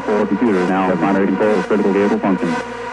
44 computer now at minor control critical vehicle functions.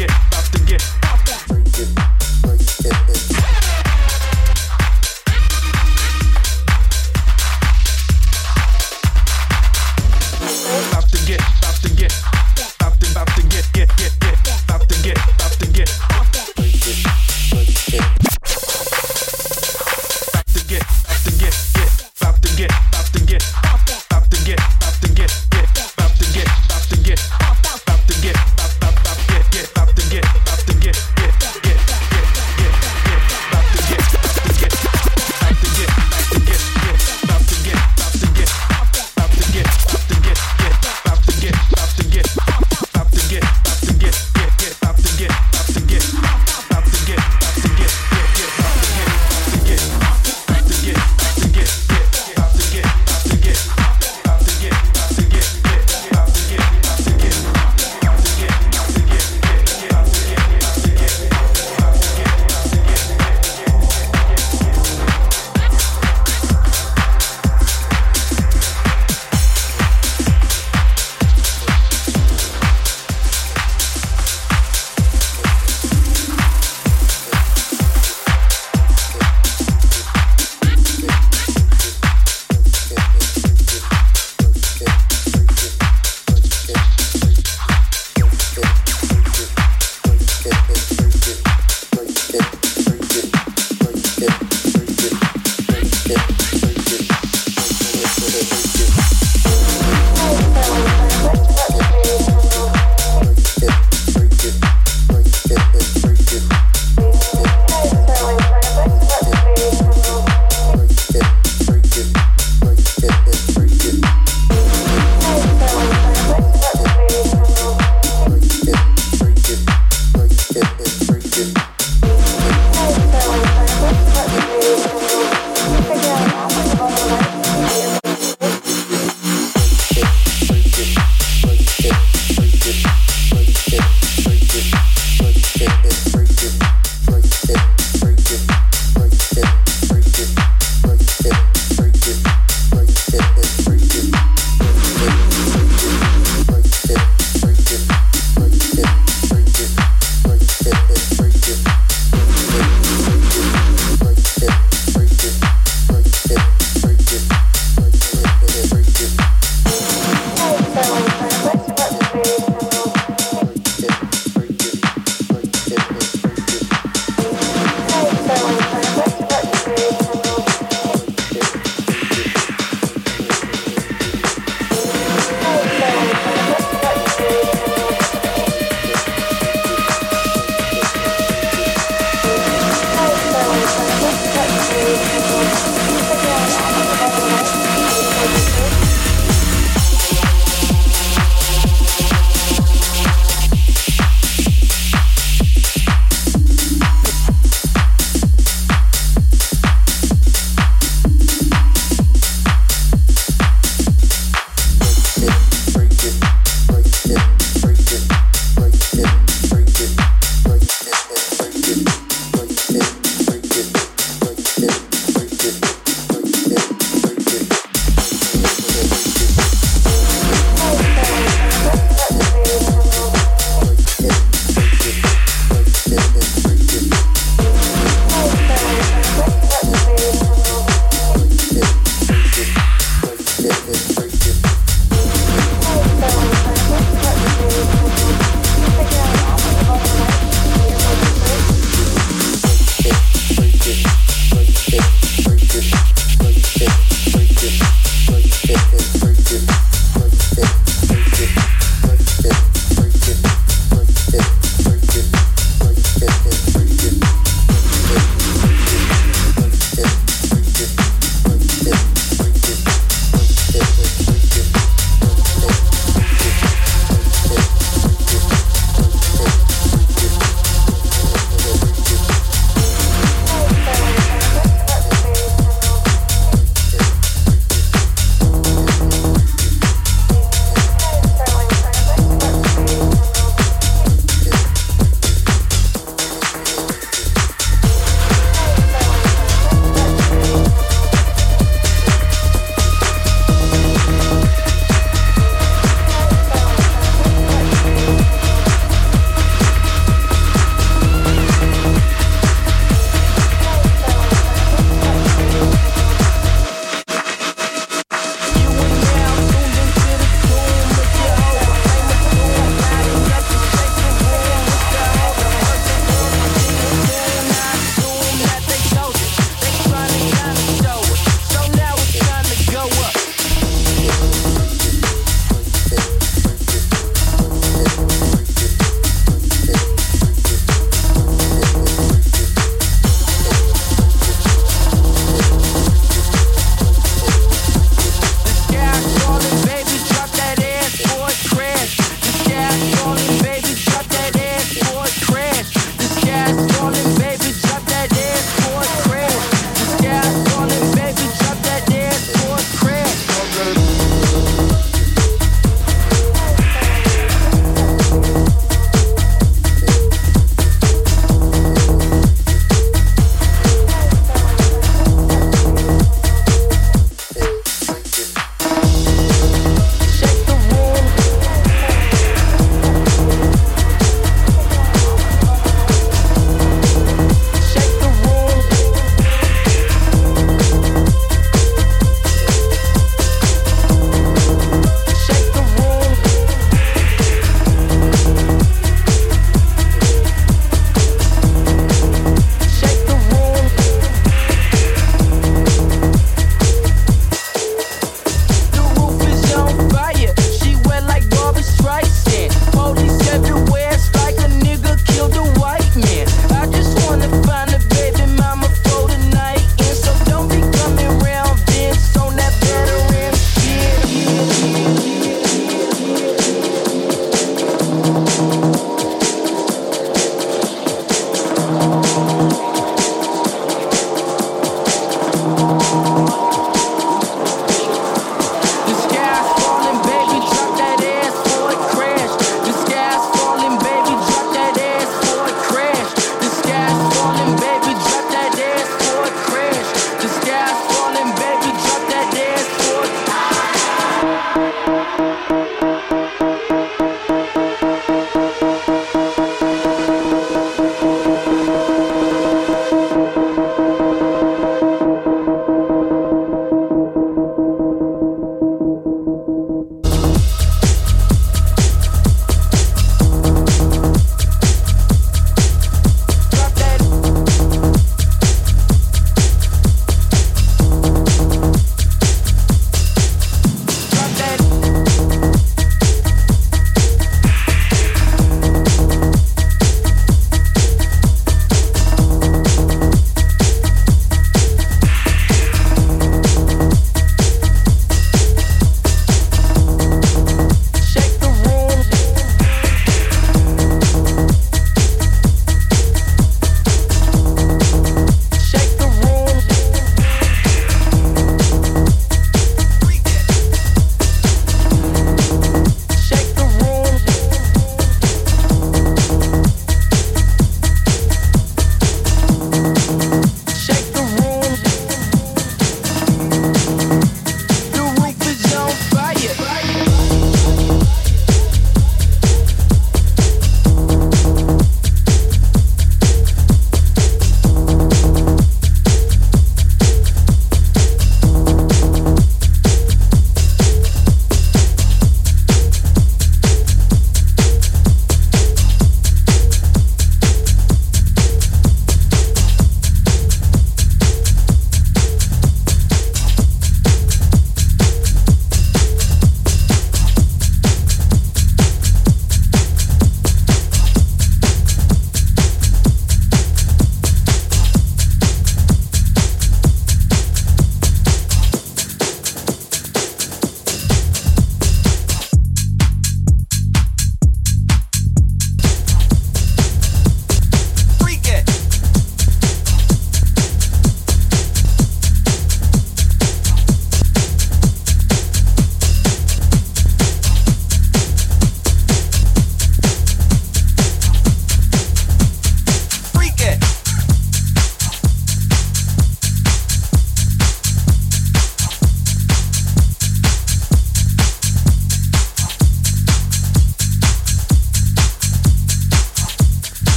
It.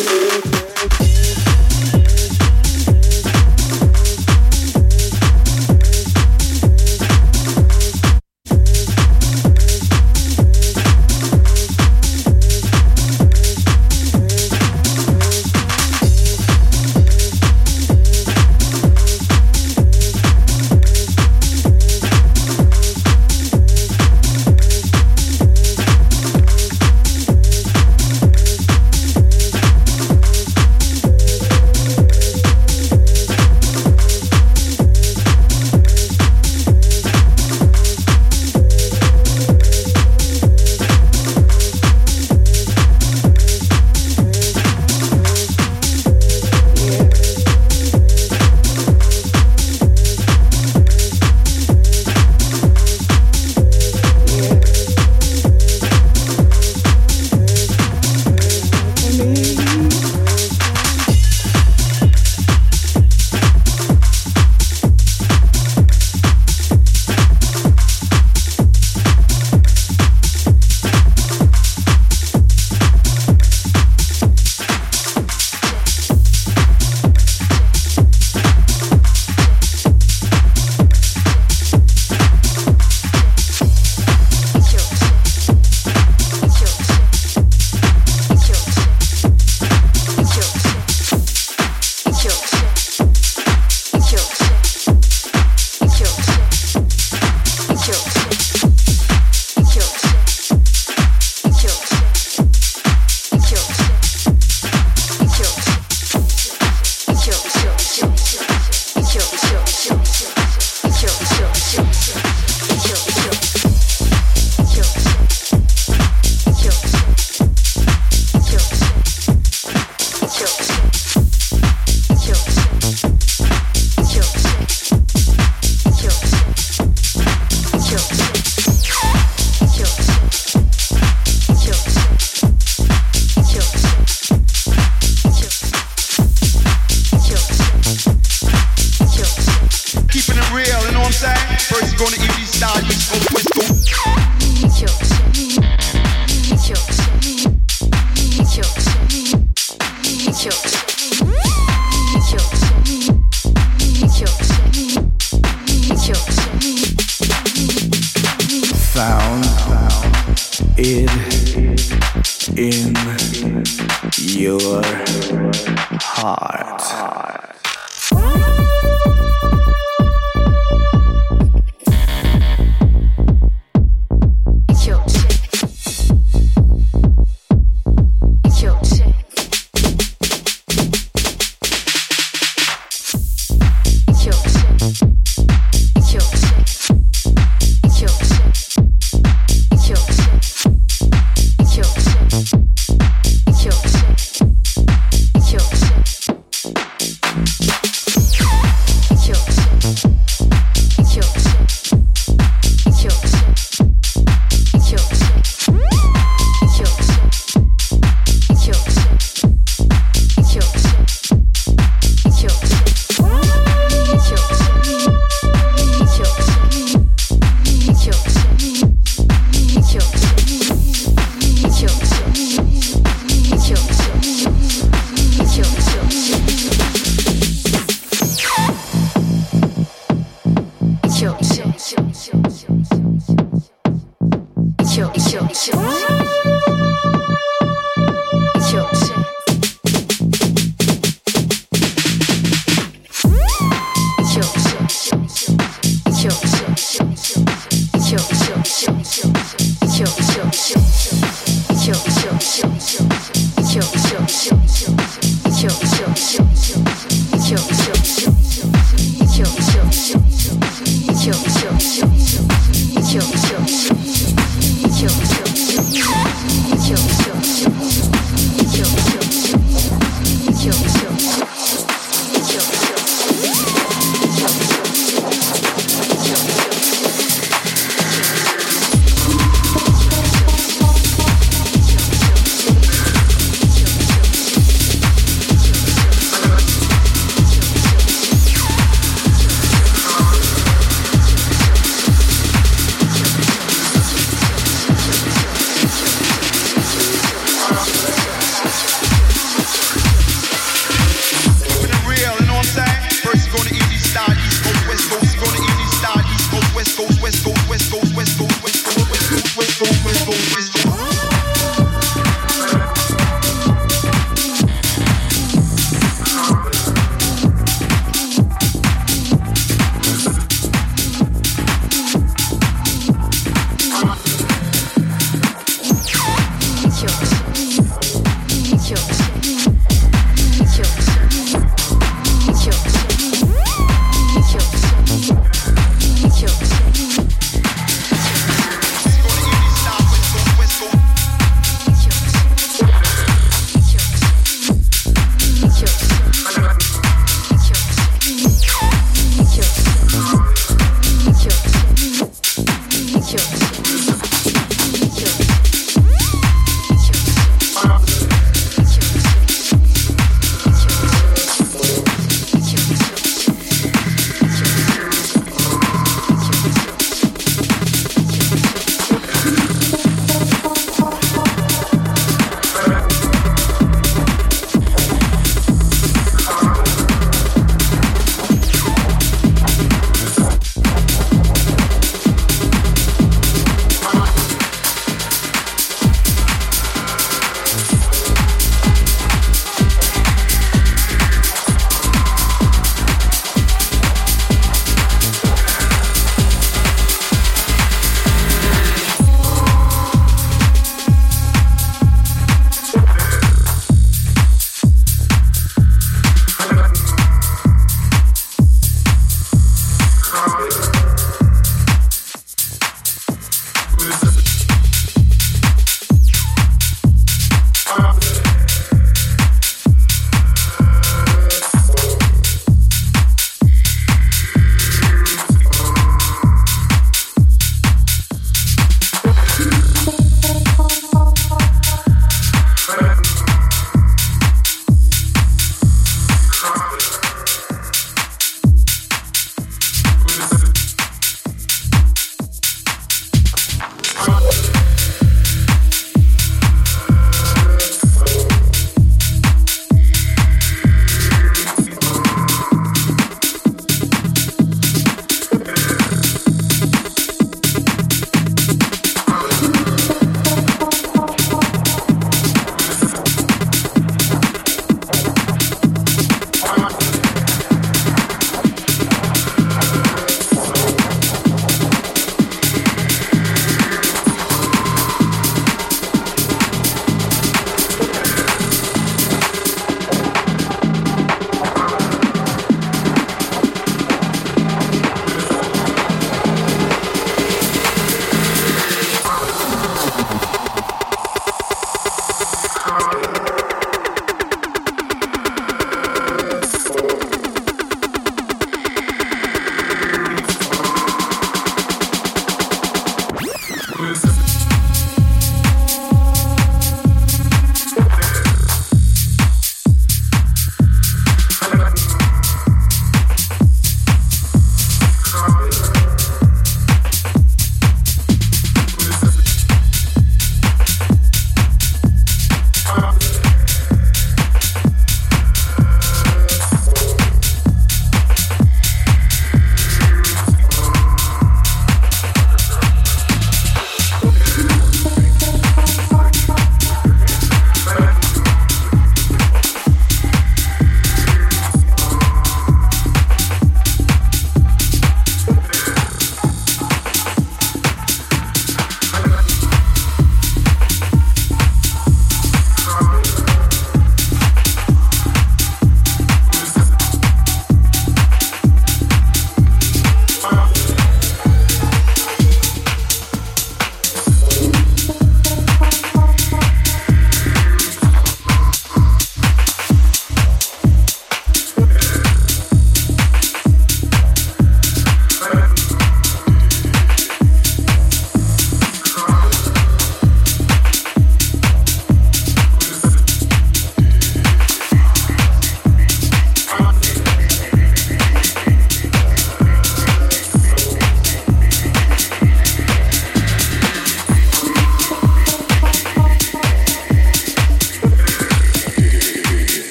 Thank you.